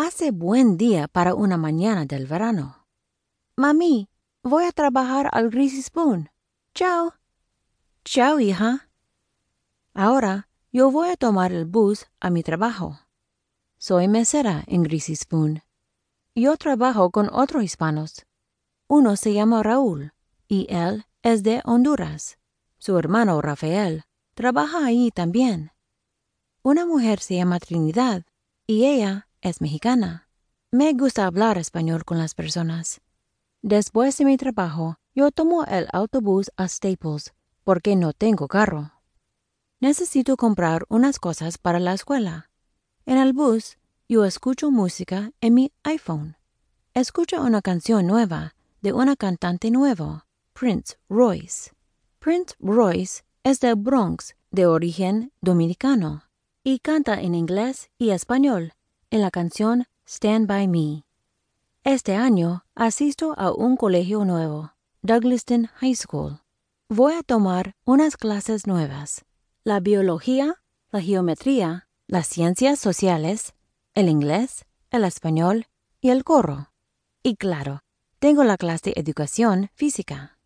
Hace buen día para una mañana del verano. Mami, voy a trabajar al Greasy Spoon. Chao. Chao, hija. Ahora yo voy a tomar el bus a mi trabajo. Soy mesera en Greasy Spoon. Yo trabajo con otros hispanos. Uno se llama Raúl y él es de Honduras. Su hermano Rafael trabaja ahí también. Una mujer se llama Trinidad y ella es mexicana. Me gusta hablar español con las personas. Después de mi trabajo, yo tomo el autobús a Staples porque no tengo carro. Necesito comprar unas cosas para la escuela. En el bus, yo escucho música en mi iPhone. Escucho una canción nueva de una cantante nuevo, Prince Royce. Prince Royce es del Bronx, de origen dominicano, y canta en inglés y español en la canción Stand By Me. Este año asisto a un colegio nuevo, Douglaston High School. Voy a tomar unas clases nuevas, la biología, la geometría, las ciencias sociales, el inglés, el español y el coro. Y claro, tengo la clase de educación física.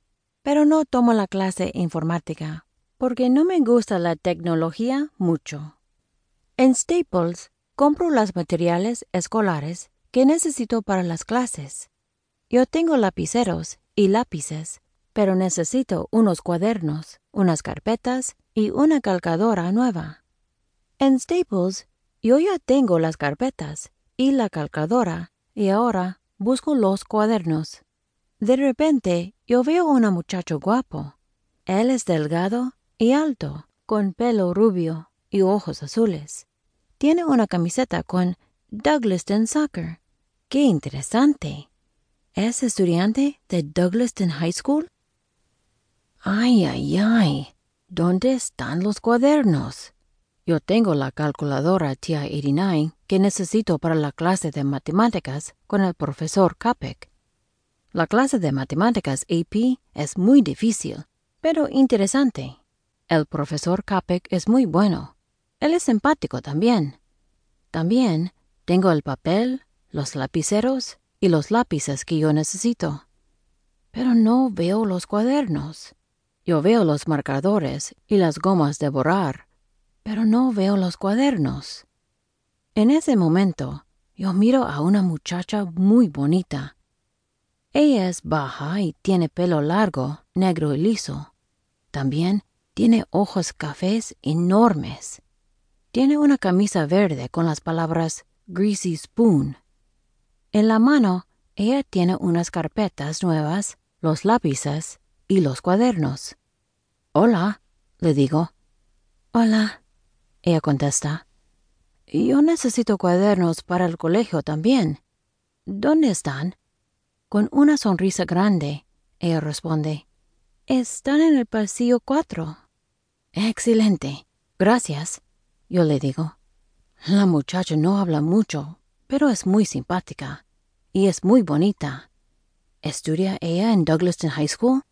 Pero no tomo la clase informática, porque no me gusta la tecnología mucho. En Staples compro los materiales escolares que necesito para las clases. Yo tengo lapiceros y lápices, pero necesito unos cuadernos, unas carpetas y una calcadora nueva. En Staples, yo ya tengo las carpetas y la calcadora y ahora busco los cuadernos. De repente, yo veo un muchacho guapo. Él es delgado y alto, con pelo rubio y ojos azules. Tiene una camiseta con Douglaston Soccer. ¡Qué interesante! ¿Es estudiante de Douglaston High School? Ay, ay, ay. ¿Dónde están los cuadernos? Yo tengo la calculadora TI-89 que necesito para la clase de matemáticas con el profesor Capek. La clase de matemáticas AP es muy difícil, pero interesante. El profesor Capek es muy bueno. Él es simpático también. También tengo el papel, los lapiceros y los lápices que yo necesito. Pero no veo los cuadernos. Yo veo los marcadores y las gomas de borrar, pero no veo los cuadernos. En ese momento, yo miro a una muchacha muy bonita. Ella es baja y tiene pelo largo, negro y liso. También tiene ojos cafés enormes. Tiene una camisa verde con las palabras Greasy Spoon. En la mano, ella tiene unas carpetas nuevas, los lápices y los cuadernos. Hola, le digo. Hola, ella contesta. Yo necesito cuadernos para el colegio también. ¿Dónde están? Con una sonrisa grande, ella responde. Están en el pasillo cuatro. Excelente. Gracias. Yo le digo, la muchacha no habla mucho, pero es muy simpática y es muy bonita. ¿Estudia ella en Douglaston High School?